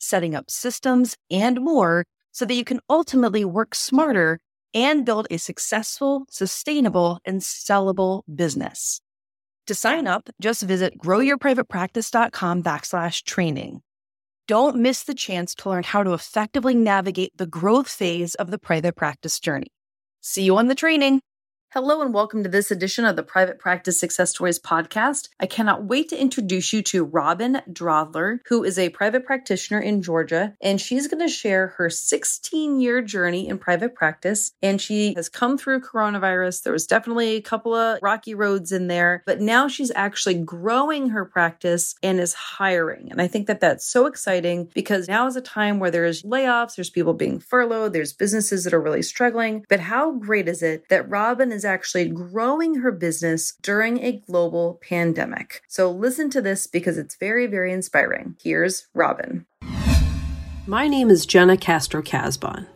setting up systems, and more so that you can ultimately work smarter and build a successful, sustainable, and sellable business. To sign up, just visit growyourprivatepractice.com backslash training. Don't miss the chance to learn how to effectively navigate the growth phase of the private practice journey. See you on the training. Hello and welcome to this edition of the Private Practice Success Stories podcast. I cannot wait to introduce you to Robin Drodler, who is a private practitioner in Georgia, and she's going to share her 16 year journey in private practice. And she has come through coronavirus. There was definitely a couple of rocky roads in there, but now she's actually growing her practice and is hiring. And I think that that's so exciting because now is a time where there's layoffs, there's people being furloughed, there's businesses that are really struggling. But how great is it that Robin is is actually growing her business during a global pandemic. So listen to this because it's very, very inspiring. Here's Robin. My name is Jena Castro Casbon.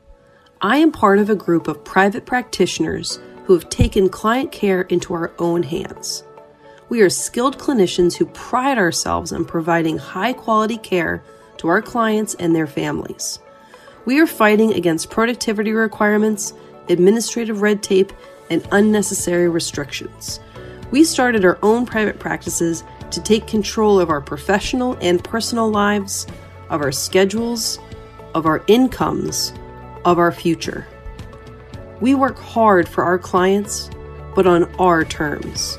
I am part of a group of private practitioners who have taken client care into our own hands. We are skilled clinicians who pride ourselves on providing high quality care to our clients and their families. We are fighting against productivity requirements, administrative red tape, and unnecessary restrictions. We started our own private practices to take control of our professional and personal lives, of our schedules, of our incomes, of our future. We work hard for our clients, but on our terms.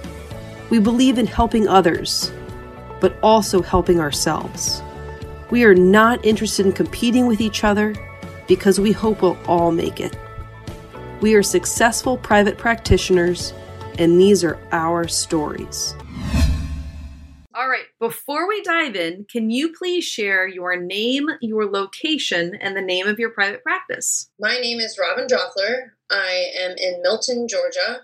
We believe in helping others, but also helping ourselves. We are not interested in competing with each other because we hope we'll all make it. We are successful private practitioners, and these are our stories. All right, before we dive in, can you please share your name, your location, and the name of your private practice? My name is Robin Drodler. I am in Milton, Georgia,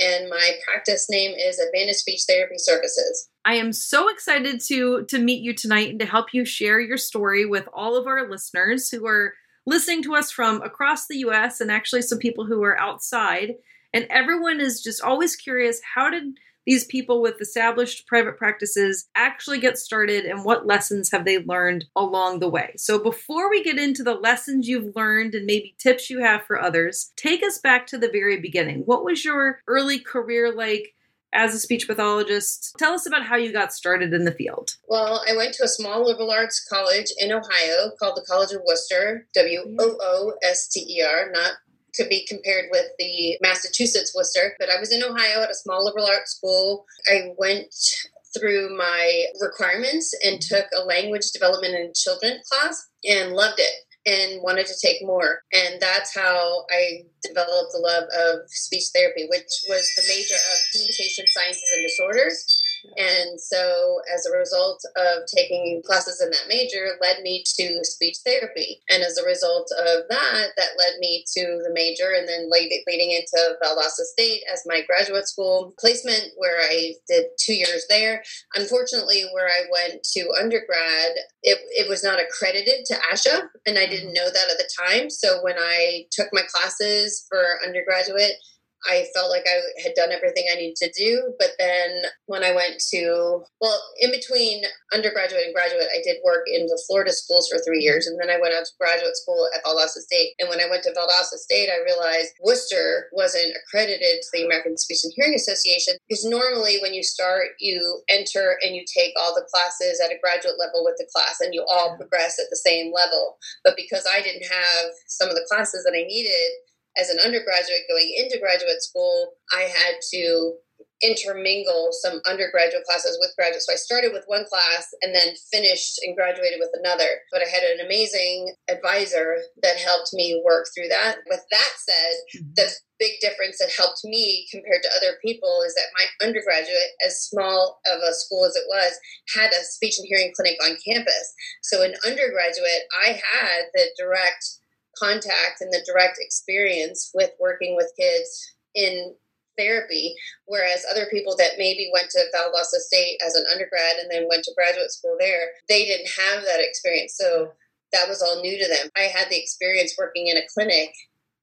and my practice name is Advanced Speech Therapy Services. I am so excited to to meet you tonight and to help you share your story with all of our listeners who are listening to us from across the US and actually some people who are outside. And everyone is just always curious how did these people with established private practices actually get started and what lessons have they learned along the way. So, before we get into the lessons you've learned and maybe tips you have for others, take us back to the very beginning. What was your early career like? As a speech pathologist. Tell us about how you got started in the field. Well, I went to a small liberal arts college in Ohio called the College of Wooster, W O O S T E R, not to be compared with the Massachusetts Worcester. But I was in Ohio at a small liberal arts school. I went through my requirements and took a language development in children class and loved it and wanted to take more. And that's how I developed the love of speech therapy, which was the major of communication sciences and disorders. And so, as a result of taking classes in that major, led me to speech therapy. And as a result of that, that led me to the major and then leading into Valdosta State as my graduate school placement, where I did two years there. Unfortunately, where I went to undergrad, it, it was not accredited to ASHA, and I didn't mm-hmm. know that at the time. So, when I took my classes for undergraduate, I felt like I had done everything I needed to do. But then when I went to, well, in between undergraduate and graduate, I did work in the Florida schools for three years. And then I went out to graduate school at Valdosta State. And when I went to Valdosta State, I realized Wooster wasn't accredited to the American Speech and Hearing Association because normally when you start, you enter and you take all the classes at a graduate level with the class and you all progress at the same level. But because I didn't have some of the classes that I needed, as an undergraduate going into graduate school, I had to intermingle some undergraduate classes with graduate. So I started with one class and then finished and graduated with another. But I had an amazing advisor that helped me work through that. With that said, mm-hmm. the big difference that helped me compared to other people is that my undergraduate, as small of a school as it was, had a speech and hearing clinic on campus. So in undergraduate, I had the direct contact and the direct experience with working with kids in therapy, whereas other people that maybe went to Valdosta State as an undergrad and then went to graduate school there, they didn't have that experience. So that was all new to them. I had the experience working in a clinic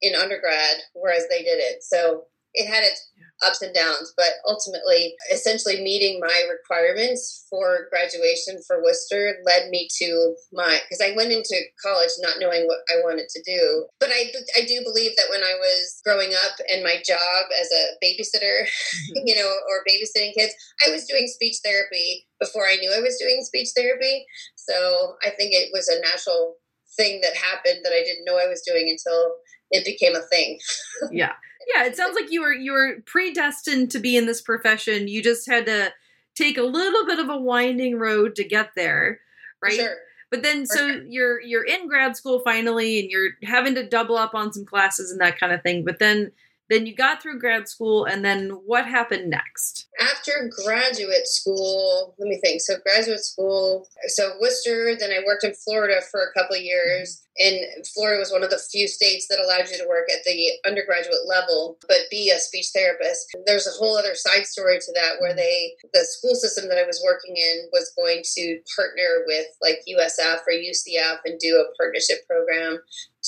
in undergrad, whereas they didn't. So it had its ups and downs, but ultimately, essentially meeting my requirements for graduation for Wooster led me to my because I went into college not knowing what I wanted to do. But I, I do believe that when I was growing up and my job as a babysitter, mm-hmm. you know, or babysitting kids, I was doing speech therapy before I knew I was doing speech therapy. So I think it was a natural thing that happened that I didn't know I was doing until it became a thing. yeah yeah, it sounds like you were you were predestined to be in this profession. You just had to take a little bit of a winding road to get there, right? Sure. But then, For so sure. you're you're in grad school finally, and you're having to double up on some classes and that kind of thing. But then then you got through grad school, and then what happened next? After graduate school, let me think. So, graduate school, so Wooster, then I worked in Florida for a couple of years. And Florida was one of the few states that allowed you to work at the undergraduate level, but be a speech therapist. There's a whole other side story to that where mm. they, the school system that I was working in was going to partner with like USF or UCF and do a partnership program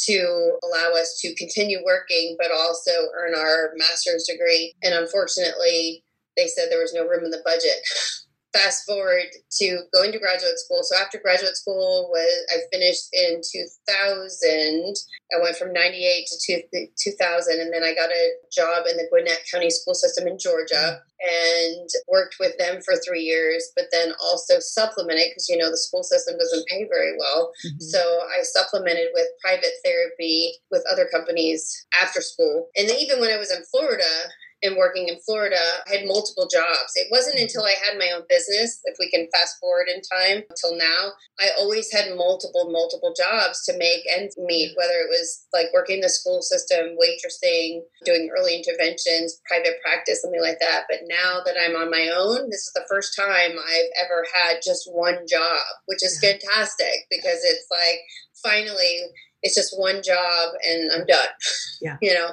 to allow us to continue working, but also earn our master's degree. And unfortunately, they said there was no room in the budget. Fast forward to going to graduate school. So after graduate school was I finished in 2000. I went from 98 to 2000 and then I got a job in the Gwinnett County school system in Georgia and worked with them for 3 years, but then also supplemented because you know the school system doesn't pay very well. Mm-hmm. So I supplemented with private therapy with other companies after school. And even when I was in Florida, and working in Florida, I had multiple jobs. It wasn't until I had my own business, if we can fast forward in time until now, I always had multiple, multiple jobs to make ends meet, whether it was like working the school system, waitressing, doing early interventions, private practice, something like that. But now that I'm on my own, this is the first time I've ever had just one job, which is fantastic because it's like finally it's just one job and I'm done. Yeah. you know?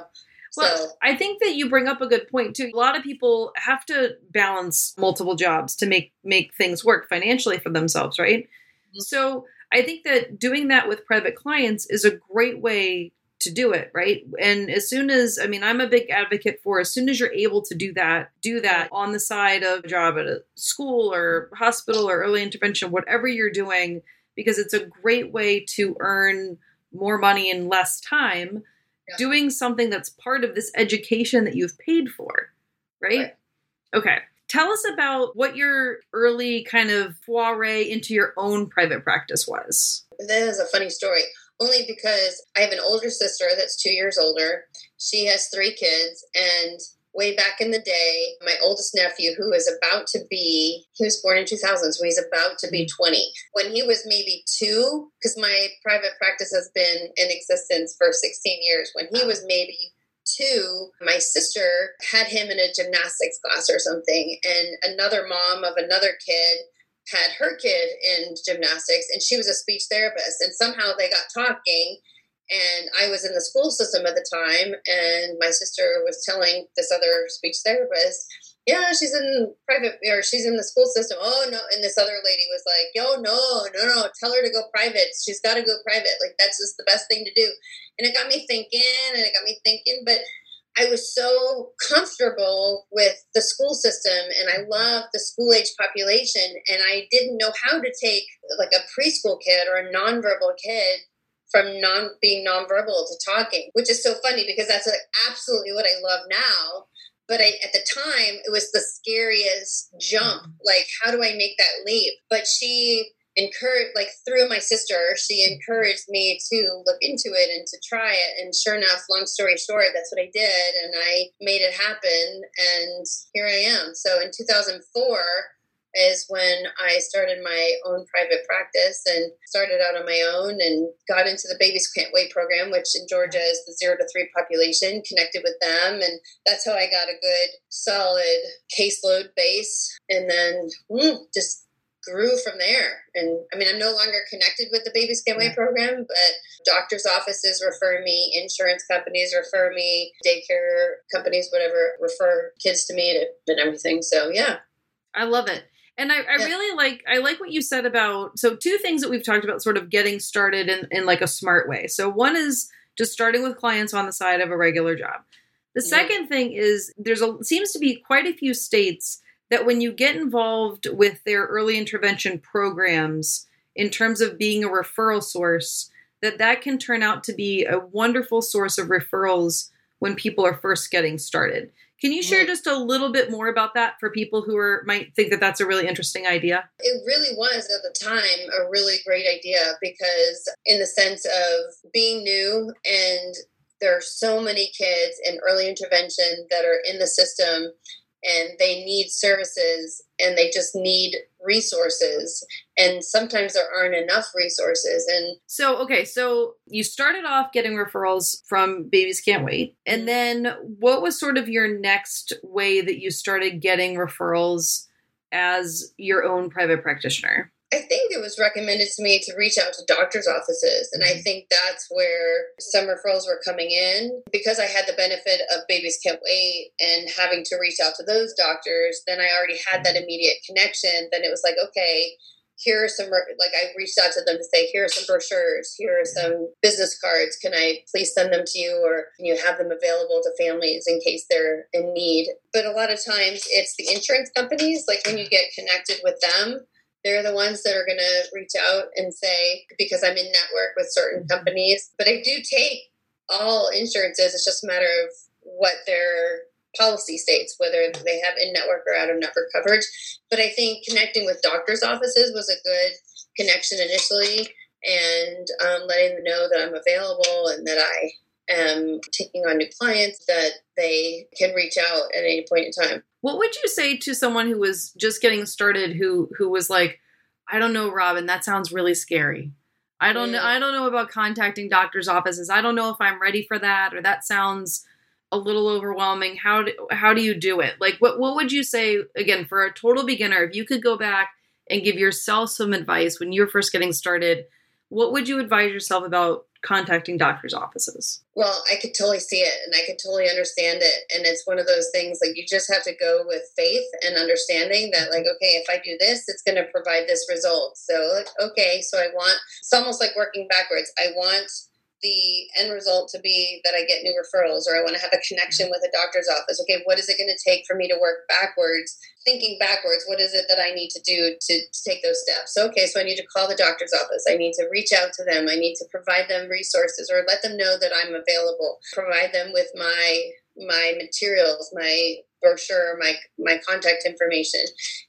Well, so. I think that you bring up a good point too. A lot of people have to balance multiple jobs to make make things work financially for themselves, right? Mm-hmm. So I think that doing that with private clients is a great way to do it, right? And as soon as I mean, I'm a big advocate for as soon as you're able to do that, do that on the side of a job at a school or hospital or early intervention, whatever you're doing, because it's a great way to earn more money in less time yeah. doing something that's part of this education that you've paid for, right? right? Okay. Tell us about what your early kind of foray into your own private practice was. That is a funny story, only because I have an older sister that's two years older. She has three kids, and way back in the day, my oldest nephew, who is about to be, he was born in 2000, so he's about to be mm-hmm. 20. When he was maybe two, because my private practice has been in existence for 16 years, when he was maybe two, my sister had him in a gymnastics class or something, and another mom of another kid had her kid in gymnastics, and she was a speech therapist. And somehow they got talking and I was in the school system at the time, and my sister was telling this other speech therapist, "Yeah, she's in private, or she's in the school system." Oh no! And this other lady was like, "Yo, no, no, no! Tell her to go private. She's got to go private. Like that's just the best thing to do." And it got me thinking, and it got me thinking, but. I was so comfortable with the school system and I loved the school age population and I didn't know how to take like a preschool kid or a nonverbal kid from non being nonverbal to talking, which is so funny because that's absolutely what I love now. But I, at the time, it was the scariest jump. Mm-hmm. Like, how do I make that leap? But she encouraged, like through my sister, she encouraged me to look into it and to try it. And sure enough, long story short, that's what I did, and I made it happen. And here I am. So in 2004 is when I started my own private practice and started out on my own and got into the Babies Can't Wait program, which in Georgia is the zero to three population, connected with them. And that's how I got a good, solid caseload base. And then mm, just grew from there. And I mean, I'm no longer connected with the Babies Can't Wait program, but doctors' offices refer me, insurance companies refer me, daycare companies, whatever, refer kids to me and everything. So, yeah. I love it. And I, I yeah. really like I like what you said about so two things that we've talked about sort of getting started in, in like a smart way. So one is just starting with clients on the side of a regular job. The second thing is there's a seems to be quite a few states that when you get involved with their early intervention programs in terms of being a referral source, that that can turn out to be a wonderful source of referrals when people are first getting started. Can you share just a little bit more about that for people who are might think that that's a really interesting idea? It really was at the time a really great idea because in the sense of being new and there are so many kids in early intervention that are in the system and they need services and they just need resources and sometimes there aren't enough resources and so okay so you started off getting referrals from babies can't wait and mm-hmm. then what was sort of your next way that you started getting referrals as your own private practitioner I think it was recommended to me to reach out to doctors' offices. And I mm-hmm. think that's where some referrals were coming in. Because I had the benefit of Babies Can't Wait and having to reach out to those doctors, then I already had that immediate connection. Then it was like, okay, here are some, like I reached out to them to say, here are some brochures, here are some business cards. Can I please send them to you or can you have them available to families in case they're in need? But a lot of times it's the insurance companies, like when you get connected with them they're the ones that are going to reach out and say, because I'm in network with certain companies. But I do take all insurances. It's just a matter of what their policy states, whether they have in network or out of network coverage. But I think connecting with doctors' offices was a good connection initially and um, letting them know that I'm available and that I am taking on new clients that they can reach out at any point in time. What would you say to someone who was just getting started who who was like, I don't know, Robin, that sounds really scary. I don't know mm. I don't know about contacting doctors' offices. I don't know if I'm ready for that or that sounds a little overwhelming. How do, how do you do it? Like what what would you say again for a total beginner if you could go back and give yourself some advice when you're first getting started, what would you advise yourself about contacting doctors' offices? Well, I could totally see it and I could totally understand it. And it's one of those things like you just have to go with faith and understanding that, like, okay, if I do this, it's going to provide this result. So, okay, so I want, it's almost like working backwards. I want the end result to be that I get new referrals or I want to have a connection mm-hmm. with a doctor's office. Okay, what is it going to take for me to work backwards? Thinking backwards, what is it that I need to do to, to take those steps? Okay, so I need to call the doctor's office. I need to reach out to them. I need to provide them resources or let them know that I'm available. Provide them with my my materials, my brochure, my my contact information.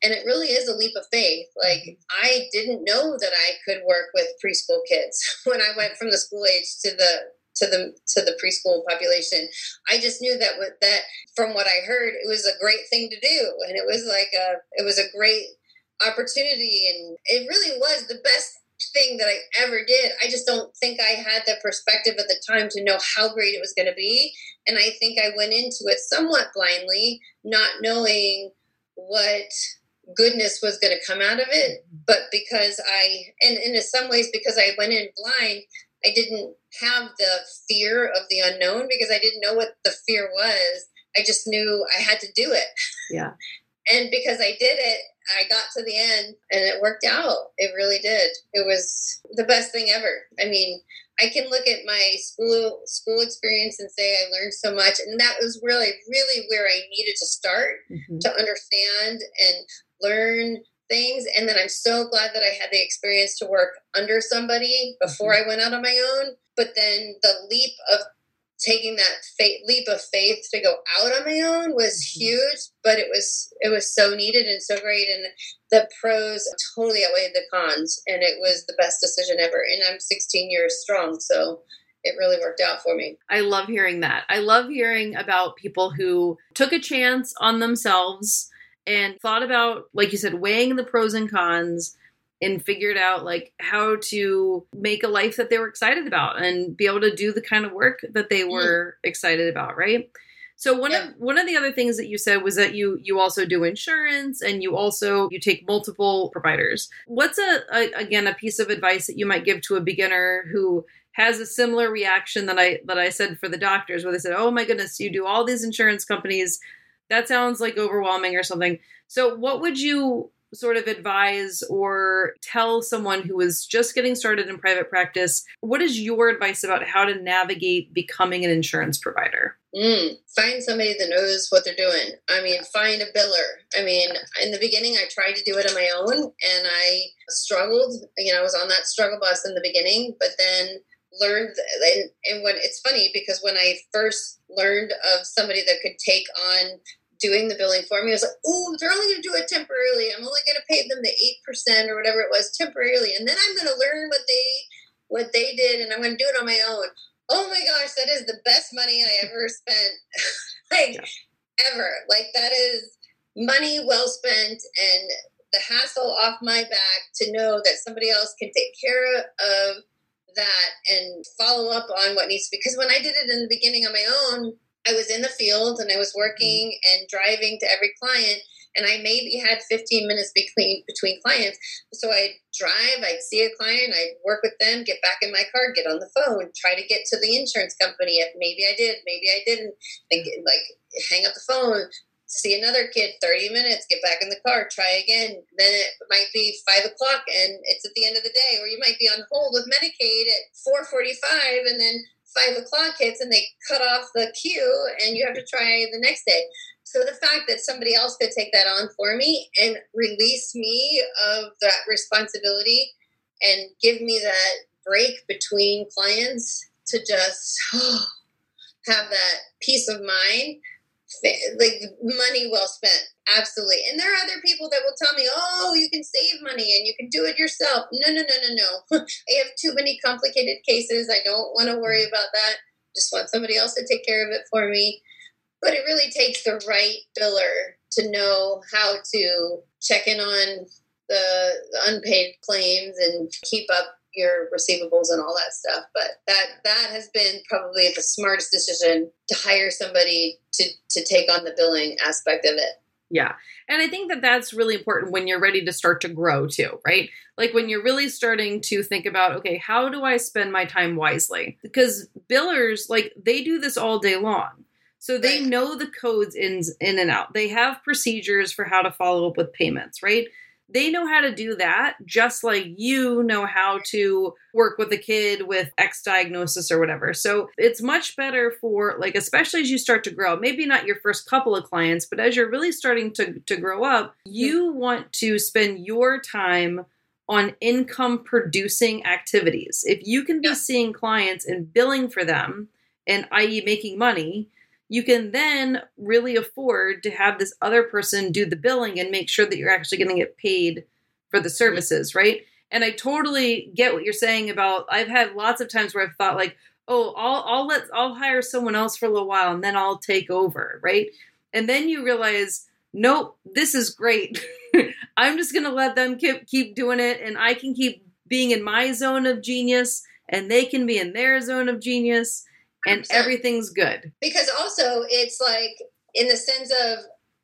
And it really is a leap of faith. Like mm-hmm. I didn't know that I could work with preschool kids when I went from the school age to the to the to the preschool population. I just knew that with that from what I heard, it was a great thing to do, and it was like a it was a great opportunity, and it really was the best thing that I ever did. I just don't think I had the perspective at the time to know how great it was going to be. And I think I went into it somewhat blindly, not knowing what goodness was going to come out of it. Mm-hmm. But because I, and, and in some ways, because I went in blind, I didn't have the fear of the unknown because I didn't know what the fear was. I just knew I had to do it. Yeah. and because I did it, I got to the end and it worked out. It really did. It was the best thing ever. I mean, I can look at my school school experience and say I learned so much, and that was really, really where I needed to start mm-hmm. to understand and learn things. And then I'm so glad that I had the experience to work under somebody before mm-hmm. I went out on my own. But then the leap of taking that faith, leap of faith to go out on my own was mm-hmm. huge but it was it was so needed and so great and the pros totally outweighed the cons and it was the best decision ever and i'm 16 years strong so it really worked out for me. I love hearing that. I love hearing about people who took a chance on themselves and thought about, like you said, weighing the pros and cons and figured out like how to make a life that they were excited about and be able to do the kind of work that they mm. were mm. excited about, right? So one yeah. of one of the other things that you said was that you you also do insurance and you also you take multiple providers. What's a, a again a piece of advice that you might give to a beginner who has a similar reaction that I that I said for the doctors where they said, "Oh my goodness, you do all these insurance companies. That sounds like overwhelming or something." So what would you sort of advise or tell someone who is just getting started in private practice? What is your advice about how to navigate becoming an insurance provider? Mm, find somebody that knows what they're doing. I mean, find a biller. I mean, in the beginning, I tried to do it on my own and I struggled. You know, I was on that struggle bus in the beginning, but then learned and, and when it's funny because when I first learned of somebody that could take on doing the billing for me. I was like, oh, they're only going to do it temporarily. I'm only going to pay them the eight percent or whatever it was temporarily, and then I'm going to learn what they what they did, and I'm going to do it on my own. Oh my gosh, that is the best money I ever spent, like yeah. ever. Like that is money well spent, and the hassle off my back to know that somebody else can take care of that and follow up on what needs to. Because when I did it in the beginning on my own, I was in the field and I was working mm-hmm. and driving to every client and I maybe had 15 minutes between between clients. So I'd drive, I'd see a client, I'd work with them, get back in my car, get on the phone, try to get to the insurance company. If maybe I did, maybe I didn't, get, like hang up the phone, see another kid, 30 minutes, get back in the car, try again. Then it might be five o'clock and it's at the end of the day, or you might be on hold with Medicaid at 445 and then five o'clock hits and they cut off the queue and you have to try the next day. So the fact that somebody else could take that on for me and release me of that responsibility and give me that break between clients to just have that peace of mind like money well spent absolutely. And there are other people that will tell me oh you can save money and you can do it yourself. No no no no no. I have too many complicated cases. I don't want to worry about that. Just want somebody else to take care of it for me. But it really takes the right biller to know how to check in on the, unpaid claims and keep up your receivables and all that stuff. But that that has been probably the smartest decision to hire somebody to to take on the billing aspect of it. Yeah. And I think that that's really important when you're ready to start to grow too, right? Like when you're really starting to think about, okay, how do I spend my time wisely? Because billers, like they do this all day long. So they right. know the codes in in and out. They have procedures for how to follow up with payments, right? They know how to do that just like you know how to work with a kid with X diagnosis or whatever. So it's much better for like especially as you start to grow, maybe not your first couple of clients, but as you're really starting to to grow up, you want to spend your time on income producing activities. If you can be seeing clients and billing for them and i.e. making money, you can then really afford to have this other person do the billing and make sure that you're actually going to get paid for the services, right? And I totally get what you're saying about I've had lots of times where I've thought like, "Oh, I'll I'll let I'll hire someone else for a little while and then I'll take over," right? And then you realize, "Nope, this is great. I'm just going to let them keep keep doing it and I can keep being in my zone of genius and they can be in their zone of genius." And everything's good. Because also, it's like in the sense of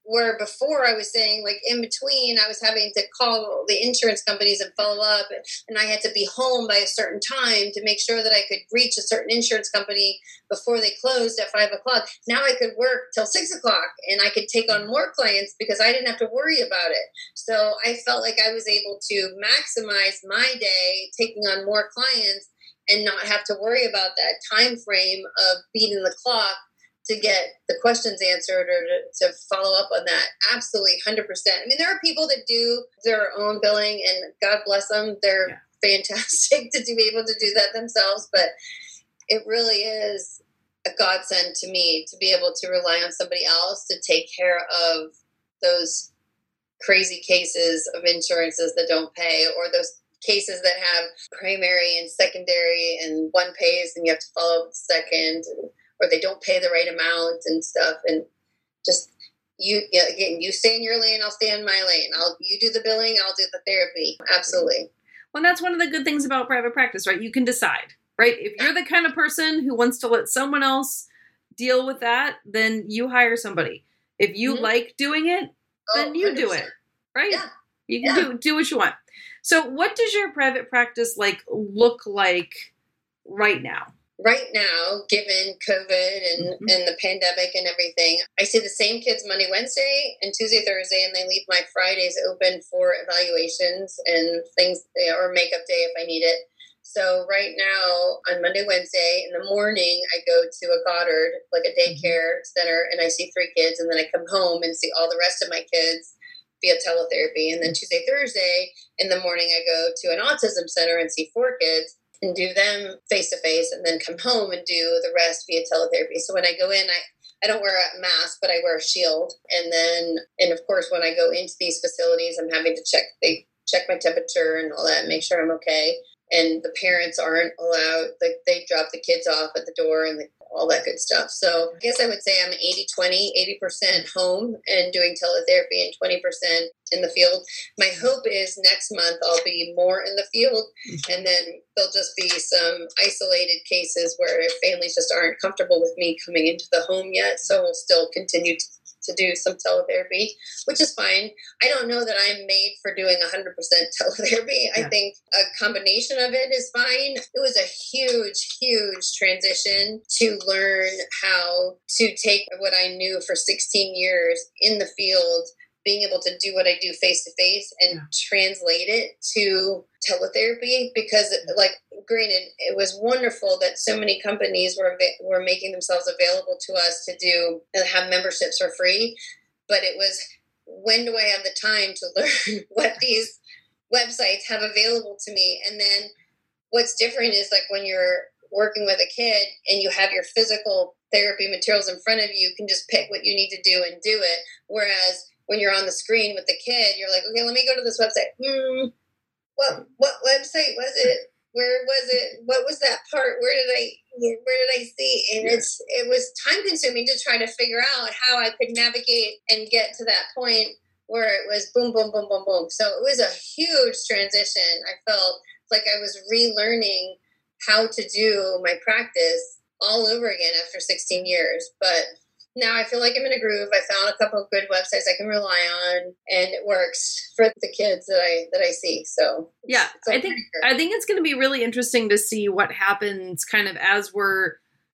where before I was saying, like in between, I was having to call the insurance companies and follow up, and I had to be home by a certain time to make sure that I could reach a certain insurance company before they closed at five o'clock. Now I could work till six o'clock and I could take on more clients because I didn't have to worry about it. So I felt like I was able to maximize my day taking on more clients and not have to worry about that time frame of beating the clock to get the questions answered or to, to, follow up on that. Absolutely, 100%. I mean, there are people that do their own billing, and God bless them. They're yeah. fantastic to be able to do that themselves, but it really is a godsend to me to be able to rely on somebody else to take care of those crazy cases of insurances that don't pay or those cases that have primary and secondary and one pays and you have to follow up the second or they don't pay the right amount and stuff and just you again you stay in your lane i'll stay in my lane i'll you do the billing i'll do the therapy absolutely well that's one of the good things about private practice right you can decide right if you're the kind of person who wants to let someone else deal with that, then you hire somebody. If you mm-hmm. like doing it, then oh, you 100%. do it. Right? Yeah. You can yeah. do do what you want. So what does your private practice like look like right now? right now, given COVID and, mm-hmm. and the pandemic and everything, I see the same kids Monday, Wednesday, and Tuesday, Thursday, and they leave my Fridays open for evaluations and things or makeup day if I need it. So right now on Monday, Wednesday in the morning, I go to a Goddard, like a mm-hmm. daycare center, and I see three kids, and then I come home and see all the rest of my kids via teletherapy. And then mm-hmm. Tuesday, Thursday in the morning, I go to an autism center and see four kids and do them face to face and then come home and do the rest via teletherapy. So when I go in, I, I don't wear a mask, but I wear a shield. And then, and of course, when I go into these facilities, I'm having to check, they check my temperature and all that, and make sure I'm okay and the parents aren't allowed like they drop the kids off at the door and the, all that good stuff. So i guess i would say i'm 80 20 80% home and doing teletherapy and 20% in the field. My hope is next month i'll be more in the field mm-hmm. and then there'll just be some isolated cases where families just aren't comfortable with me coming into the home yet. So we'll still continue to to do some teletherapy, which is fine. I don't know that I'm made for doing 100% teletherapy. Yeah. I think a combination of it is fine. It was a huge, huge transition to learn how to take what I knew for 16 years in the field being able to do what I do face to face and yeah. translate it to teletherapy because like granted it was wonderful that so many companies were were making themselves available to us to do and have memberships for free but it was when do I have the time to learn what these websites have available to me? And then what's different is like when you're working with a kid and you have your physical therapy materials in front of you, you can just pick what you need to do and do it. Whereas when you're on the screen with the kid, you're like, okay, let me go to this website. Hmm, what what website was it? Where was it? What was that part? Where did I where did I see? And yeah. it's it was time consuming to try to figure out how I could navigate and get to that point where it was boom, boom, boom, boom, boom. So it was a huge transition. I felt like I was relearning how to do my practice all over again after 16 years. But now I feel like I'm in a groove. I found a couple of good websites I can rely on, and it works for the kids that I that I see. So yeah, I think I think it's going to be really interesting to see what happens, kind of as we're.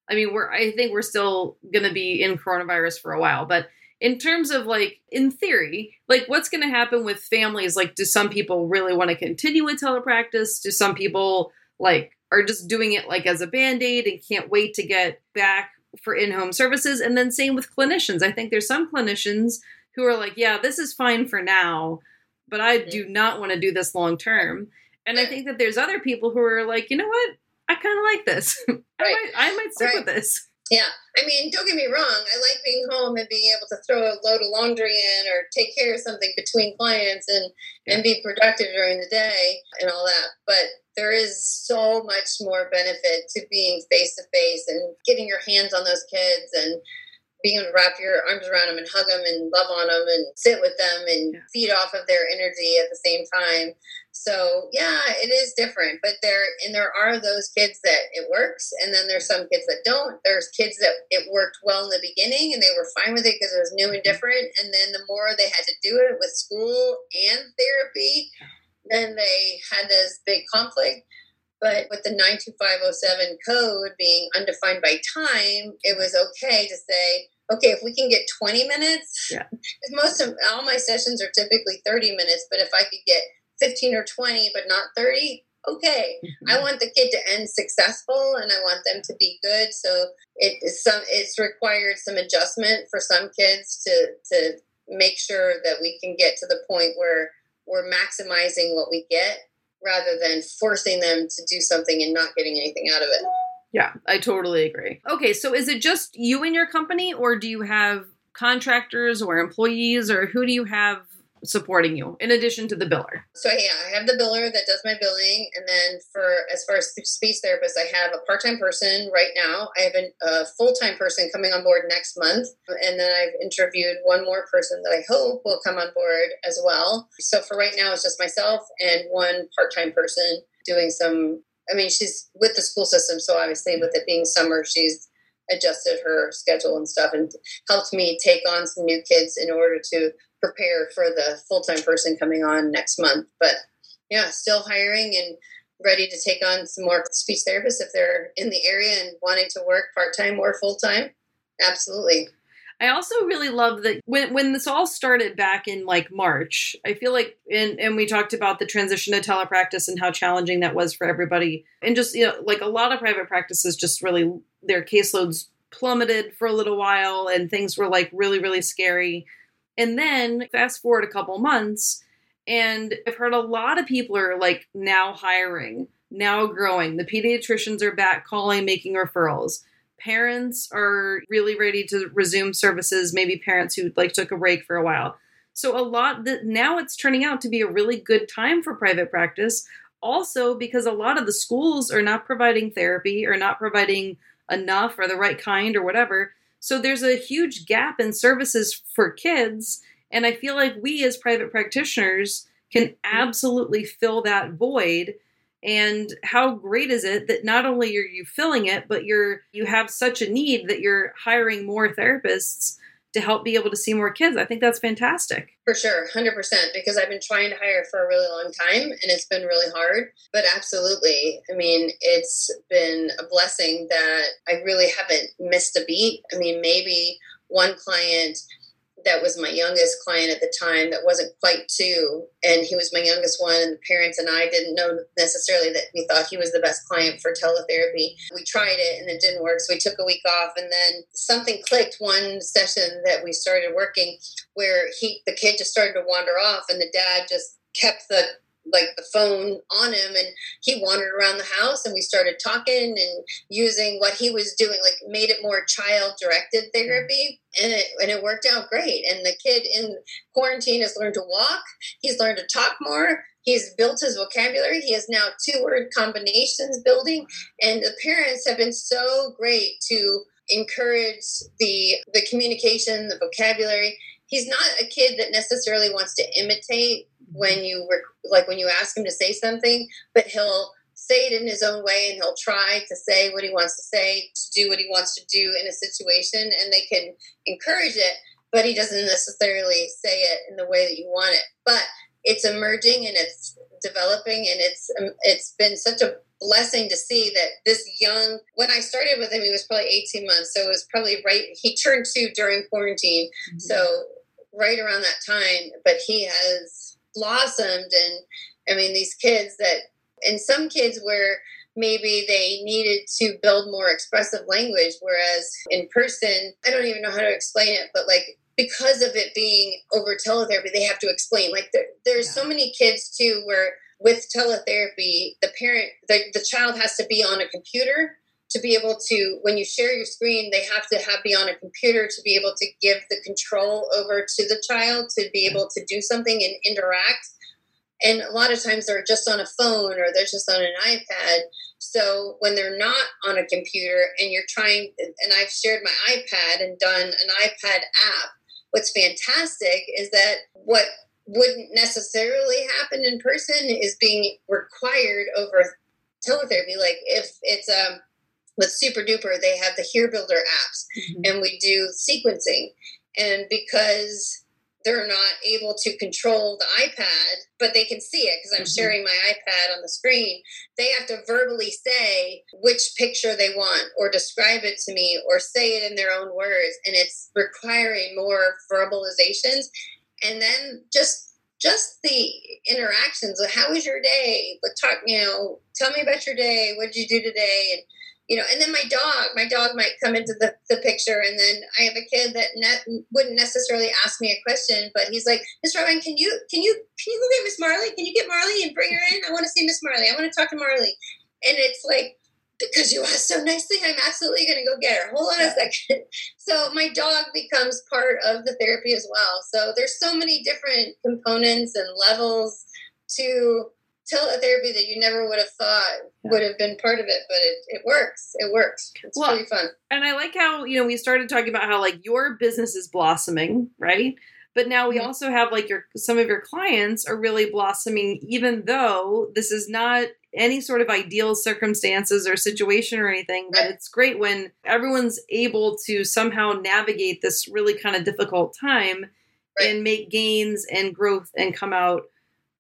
I mean, we're I think we're still going to be in coronavirus for a while, but in terms of like in theory like what's going to happen with families like do some people really want to continue with telepractice do some people like are just doing it like as a band-aid and can't wait to get back for in-home services. And then same with clinicians. I think there's some clinicians who are like yeah this is fine for now but i do not want to do this long term. And i think that there's other people who are like you know what? I kind of like this. Right. I, might, I might stick right. with this yeah. I mean don't get me wrong. I like being home and being able to throw a load of laundry in or take care of something between clients and and be productive during the day and all that. But there is so much more benefit to being face to face and getting your hands on those kids and being able to wrap your arms around them and hug them and love on them and sit with them and yeah. feed off of their energy at the same time. So yeah, it is different, but there and there are those kids that it works, and then there's some kids that don't. There's kids that it worked well in the beginning and they were fine with it because it was new and mm-hmm. different, and then the more they had to do it with school and therapy, then they had this big conflict. But with the 92507 code being undefined by time, it was okay to say, okay, if we can get 20 minutes, yeah. most of all my sessions are typically 30 minutes, but if I could get 15 or 20, but not 30, okay. Mm-hmm. I want the kid to end successful and I want them to be good. So it is some it's required some adjustment for some kids to to make sure that we can get to the point where we're maximizing what we get rather than forcing them to do something and not getting anything out of it. Yeah, I totally agree. Okay, so is it just you and your company, or do you have contractors or employees, or who do you have supporting you in addition to the biller? So yeah, I have the biller that does my billing, and then for as far as speech therapist, I have a part time person right now. I have a, a full time person coming on board next month, and then I've interviewed one more person that I hope will come on board as well. So for right now, it's just myself and one part time person doing some. I mean, she's with the school system, so obviously with it being summer, she's adjusted her schedule and stuff and helped me take on some new kids in order to prepare for the full-time person coming on next month. But yeah still hiring and ready to take on some more speech therapists if they're in the area and wanting to work part-time or full-time. Absolutely I also really love that when when this all started back in like March, I feel like and and we talked about the transition to telepractice and how challenging that was for everybody. And just you know, like a lot of private practices just really their caseloads plummeted for a little while and things were like really, really scary. And then fast forward a couple months, and I've heard a lot of people are like now hiring, now growing. The pediatricians are back calling, making referrals parents are really ready to resume services maybe parents who like took a break for a while. So a lot that now it's turning out to be a really good time for private practice. Also because a lot of the schools are not providing therapy or not providing enough or the right kind or whatever. So there's a huge gap in services for kids and i feel like we as private practitioners can mm-hmm. absolutely fill that void and how great is it that not only are you filling it but you're you have such a need that you're hiring more therapists to help be able to see more kids. I think that's fantastic. For sure 100% because i've been trying to hire for a really long time and it's been really hard but absolutely. I mean it's been a blessing that i really haven't missed a beat. I mean maybe one client that was my youngest client at the time that wasn't quite two and he was my youngest one and the parents and i didn't know necessarily that we thought he was the best client for teletherapy. We tried it and it didn't work so we took a week off and then something clicked one session that we started working where he the kid just started to wander off and the dad just kept the like the phone on him and he wandered around the house and we started talking and using what he was doing like made it more child directed therapy and it and it worked out great. And the kid in quarantine has learned to walk he's learned to talk more he's built his vocabulary he has now two word combinations building and the parents have been so great to encourage the the communication the vocabulary. He's not a kid that necessarily wants to imitate when you rec- like when you ask him to say something, but he'll say it in his own way and he'll try to say what he wants to say, to do what he wants to do in a situation, and they can encourage it, but he doesn't necessarily say it in the way that you want it. But it's emerging and it's developing, and it's um, it's been such a blessing to see that this young when i started with him he was probably 18 months so it was probably right he turned two during quarantine mm-hmm. so right around that time but he has blossomed and i mean these kids that and some kids where maybe they needed to build more expressive language whereas in person i don't even know how to explain it but like because of it being over teletherapy they have to explain like there, there's yeah. so many kids too where with teletherapy the parent the, the child has to be on a computer to be able to when you share your screen they have to have be on a computer to be able to give the control over to the child to be able to do something and interact. And a lot of times they're just on a phone or they're just on an ipad. So when they're not on a computer and you're trying and i've shared my ipad and done an ipad app what's fantastic is that what wouldn't necessarily happen in person is being required over teletherapy. Like if it's um with Super Duper, they have the HearBuilder apps, mm-hmm. and we do sequencing. And because they're not able to control the iPad, but they can see it because I'm mm-hmm. sharing my iPad on the screen. They have to verbally say which picture they want or describe it to me or say it in their own words. And it's requiring more verbalizations. And then just just the interactions of how was your day? But talk, you know, tell me about your day. What did you do today? And you know, and then my dog, my dog might come into the, the picture, and then I have a kid that ne- wouldn't necessarily ask me a question, but he's like, Miss Robin, can you can you can you go get Miss Marley? Can you get Marley and bring her in? I want to see Miss Marley. I want to talk to Marley. And it's like because you asked so nicely, I'm absolutely going to go get her. Hold on a second. So my dog becomes part of the therapy as well. So there's so many different components and levels to teletherapy that you never would have thought would have been part of it, but it, it works. It works. It's well, pretty fun. And I like how, you know, we started talking about how like your business is blossoming, right? But now we mm-hmm. also have like your some of your clients are really blossoming, even though this is not any sort of ideal circumstances or situation or anything, but it's great when everyone's able to somehow navigate this really kind of difficult time right. and make gains and growth and come out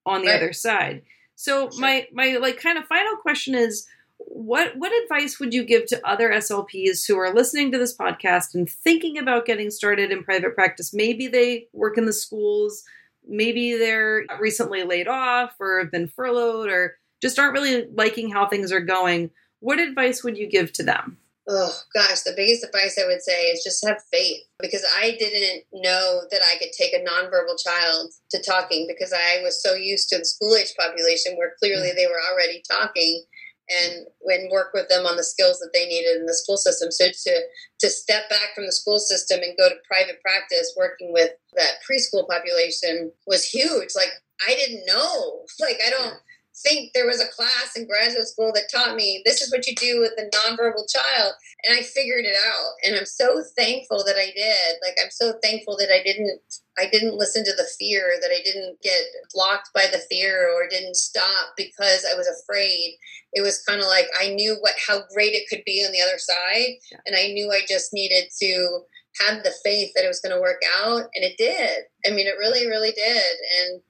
on the right. other side. So sure. my my like kind of final question is what what advice would you give to other SLPs who are listening to this podcast and thinking about getting started in private practice? Maybe they work in the schools, maybe they're recently laid off or have been furloughed or just aren't really liking how things are going. What advice would you give to them? Oh gosh, the biggest advice I would say is just have faith because I didn't know that I could take a nonverbal child to talking because I was so used to the school age population where clearly they were already talking and when work with them on the skills that they needed in the school system. So to to step back from the school system and go to private practice working with that preschool population was huge. Like I didn't know. Like I don't think there was a class in graduate school that taught me this is what you do with a nonverbal child and i figured it out and i'm so thankful that i did. Like i'm so thankful that i didn't i didn't listen to the fear that i didn't get blocked by the fear or didn't stop because i was afraid. It was kind of like i knew what how great it could be on the other side yeah. and i knew i just needed to have the faith that it was going to work out and it did. I mean it really really did and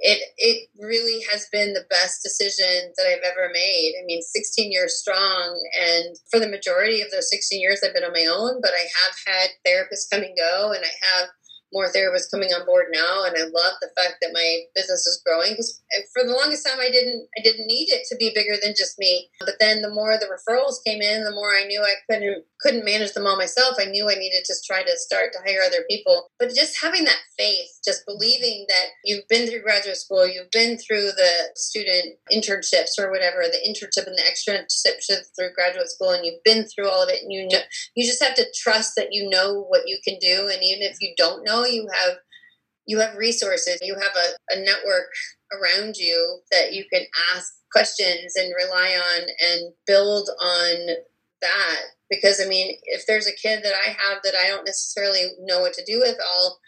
it it really has been the best decision that I've ever made. I mean, 16 years strong, and for the majority of those 16 years, I've been on my own. But I have had therapists come and go, and I have more therapists coming on board now, and I love the fact that my business is growing because for the longest time I didn't I didn't need it to be bigger than just me. But then the more the referrals came in, the more I knew I couldn't couldn't manage them all myself. I knew I needed to try to start to hire other people. But just having that faith, just believing that you've been through graduate school, you've been through the student internships or whatever, the internship and the externship through graduate school, and you've been through all of it, and you know you just have to trust that you know what you can do, and even if you don't know, you have you have resources, you have a, a network around you that you can ask questions and rely on and build on that. Because i mean if there's a kid that i have that i don't necessarily know what to do with i'll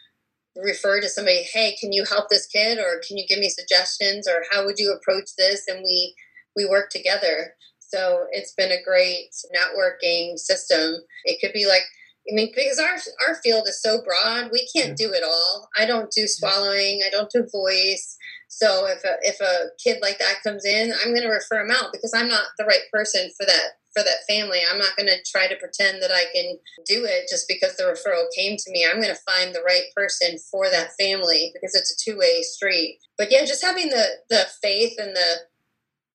refer to somebody hey can you help this kid? Or can you give me suggestions? Or how would you approach this? And we we work together. So it's been a great networking system. It could be like I mean, because our our field is so broad, we can't do it all. I don't do swallowing. I don't do voice. So if a, if a kid like that comes in, I'm going to refer him out because I'm not the right person for that for that family. I'm not going to try to pretend that I can do it just because the referral came to me. I'm going to find the right person for that family because it's a two way street. But yeah, just having the the faith and the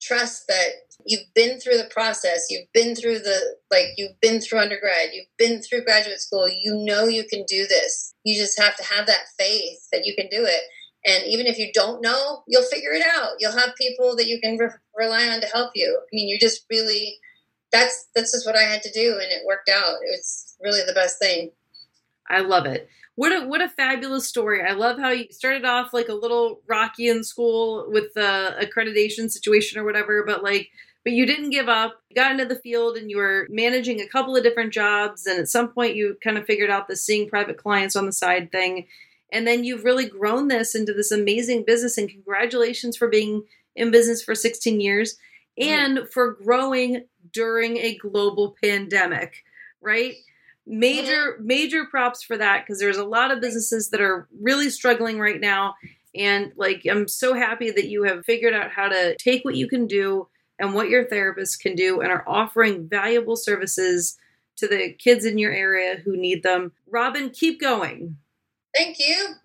trust that you've been through the process you've been through the like you've been through undergrad you've been through graduate school you know you can do this you just have to have that faith that you can do it and even if you don't know, you'll figure it out. You'll have people that you can re- rely on to help you. I mean, you just really that's that's just what I had to do, and it worked out. It's really the best thing. I love it. What a what a fabulous story! I love how you started off like a little rocky in school with the accreditation situation or whatever, but like but you didn't give up. You got into the field and you were managing a couple of different jobs, and at some point you kind of figured out the seeing private clients on the side thing. And then you've really grown this into this amazing business. And congratulations for being in business for 16 years and mm. for growing during a global pandemic, right? Major, mm-hmm. major props for that because there's a lot of businesses that are really struggling right now. And like, I'm so happy that you have figured out how to take what you can do and what your therapist can do and are offering valuable services to the kids in your area who need them. Robin, keep going. Thank you.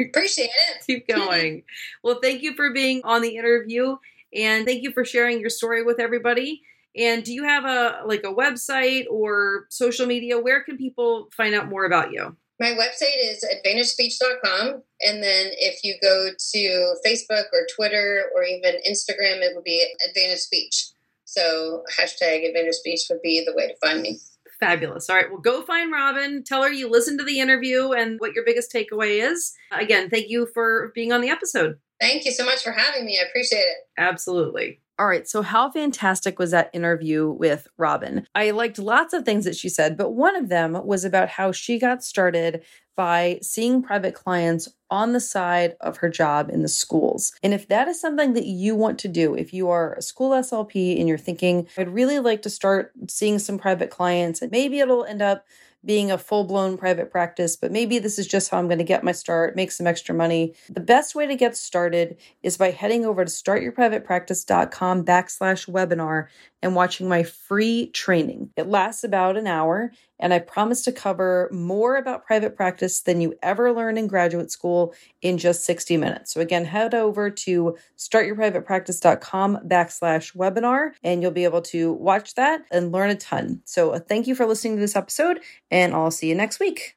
Appreciate it. Keep going. well, thank you for being on the interview and thank you for sharing your story with everybody. And do you have a like a website or social media? Where can people find out more about you? My website is advantagespeech.com. And then if you go to Facebook or Twitter or even Instagram, it would be Advantage Speech. So hashtag Advantage Speech would be the way to find me. Fabulous. All right. Well, go find Robin. Tell her you listened to the interview and what your biggest takeaway is. Again, thank you for being on the episode. Thank you so much for having me. I appreciate it. Absolutely. All right, so how fantastic was that interview with Robin? I liked lots of things that she said, but one of them was about how she got started by seeing private clients on the side of her job in the schools. And if that is something that you want to do, if you are a school SLP and you're thinking, I'd really like to start seeing some private clients, and maybe it'll end up being a full blown private practice, but maybe this is just how I'm going to get my start, make some extra money. The best way to get started is by heading over to startyourprivatepractice.com backslash webinar and watching my free training. It lasts about an hour, and I promise to cover more about private practice than you ever learn in graduate school in just 60 minutes. So again, head over to startyourprivatepractice.com backslash webinar, and you'll be able to watch that and learn a ton. So uh, thank you for listening to this episode, and I'll see you next week.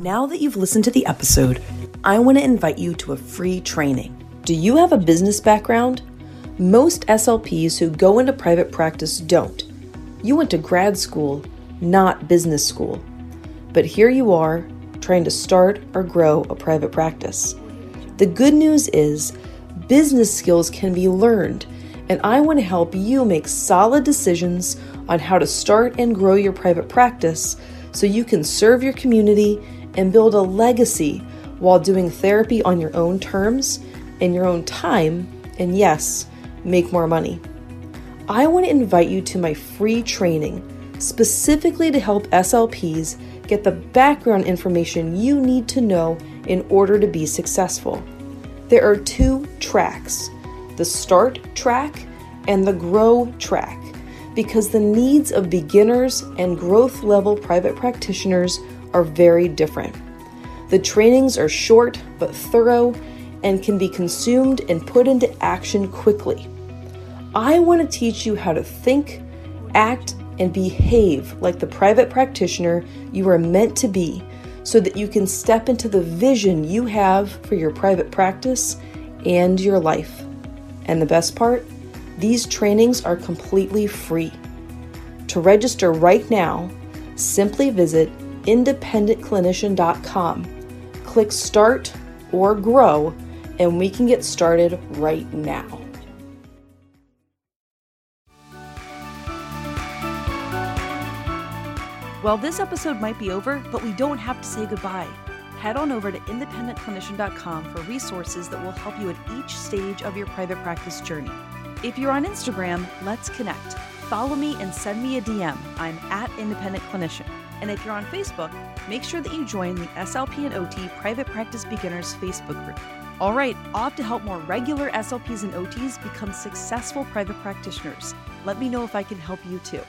Now that you've listened to the episode, I want to invite you to a free training. Do you have a business background? Most SLPs who go into private practice don't. You went to grad school, not business school. But here you are, trying to start or grow a private practice. The good news is, business skills can be learned, and I want to help you make solid decisions on how to start and grow your private practice so you can serve your community and build a legacy while doing therapy on your own terms, in your own time, and yes, make more money. I want to invite you to my free training specifically to help SLPs get the background information you need to know in order to be successful. There are two tracks the start track and the grow track because the needs of beginners and growth level private practitioners are very different. The trainings are short but thorough and can be consumed and put into action quickly. I want to teach you how to think, act, and behave like the private practitioner you are meant to be so that you can step into the vision you have for your private practice and your life. And the best part? These trainings are completely free. To register right now, simply visit independentclinician.com, click Start or Grow, and we can get started right now. Well, this episode might be over, but we don't have to say goodbye. Head on over to independentclinician.com for resources that will help you at each stage of your private practice journey. If you're on Instagram, let's connect. Follow me and send me a DM. I'm at Independent Clinician. And if you're on Facebook, make sure that you join the SLP and OT Private Practice Beginners Facebook group. All right, off to help more regular SLPs and OTs become successful private practitioners. Let me know if I can help you too.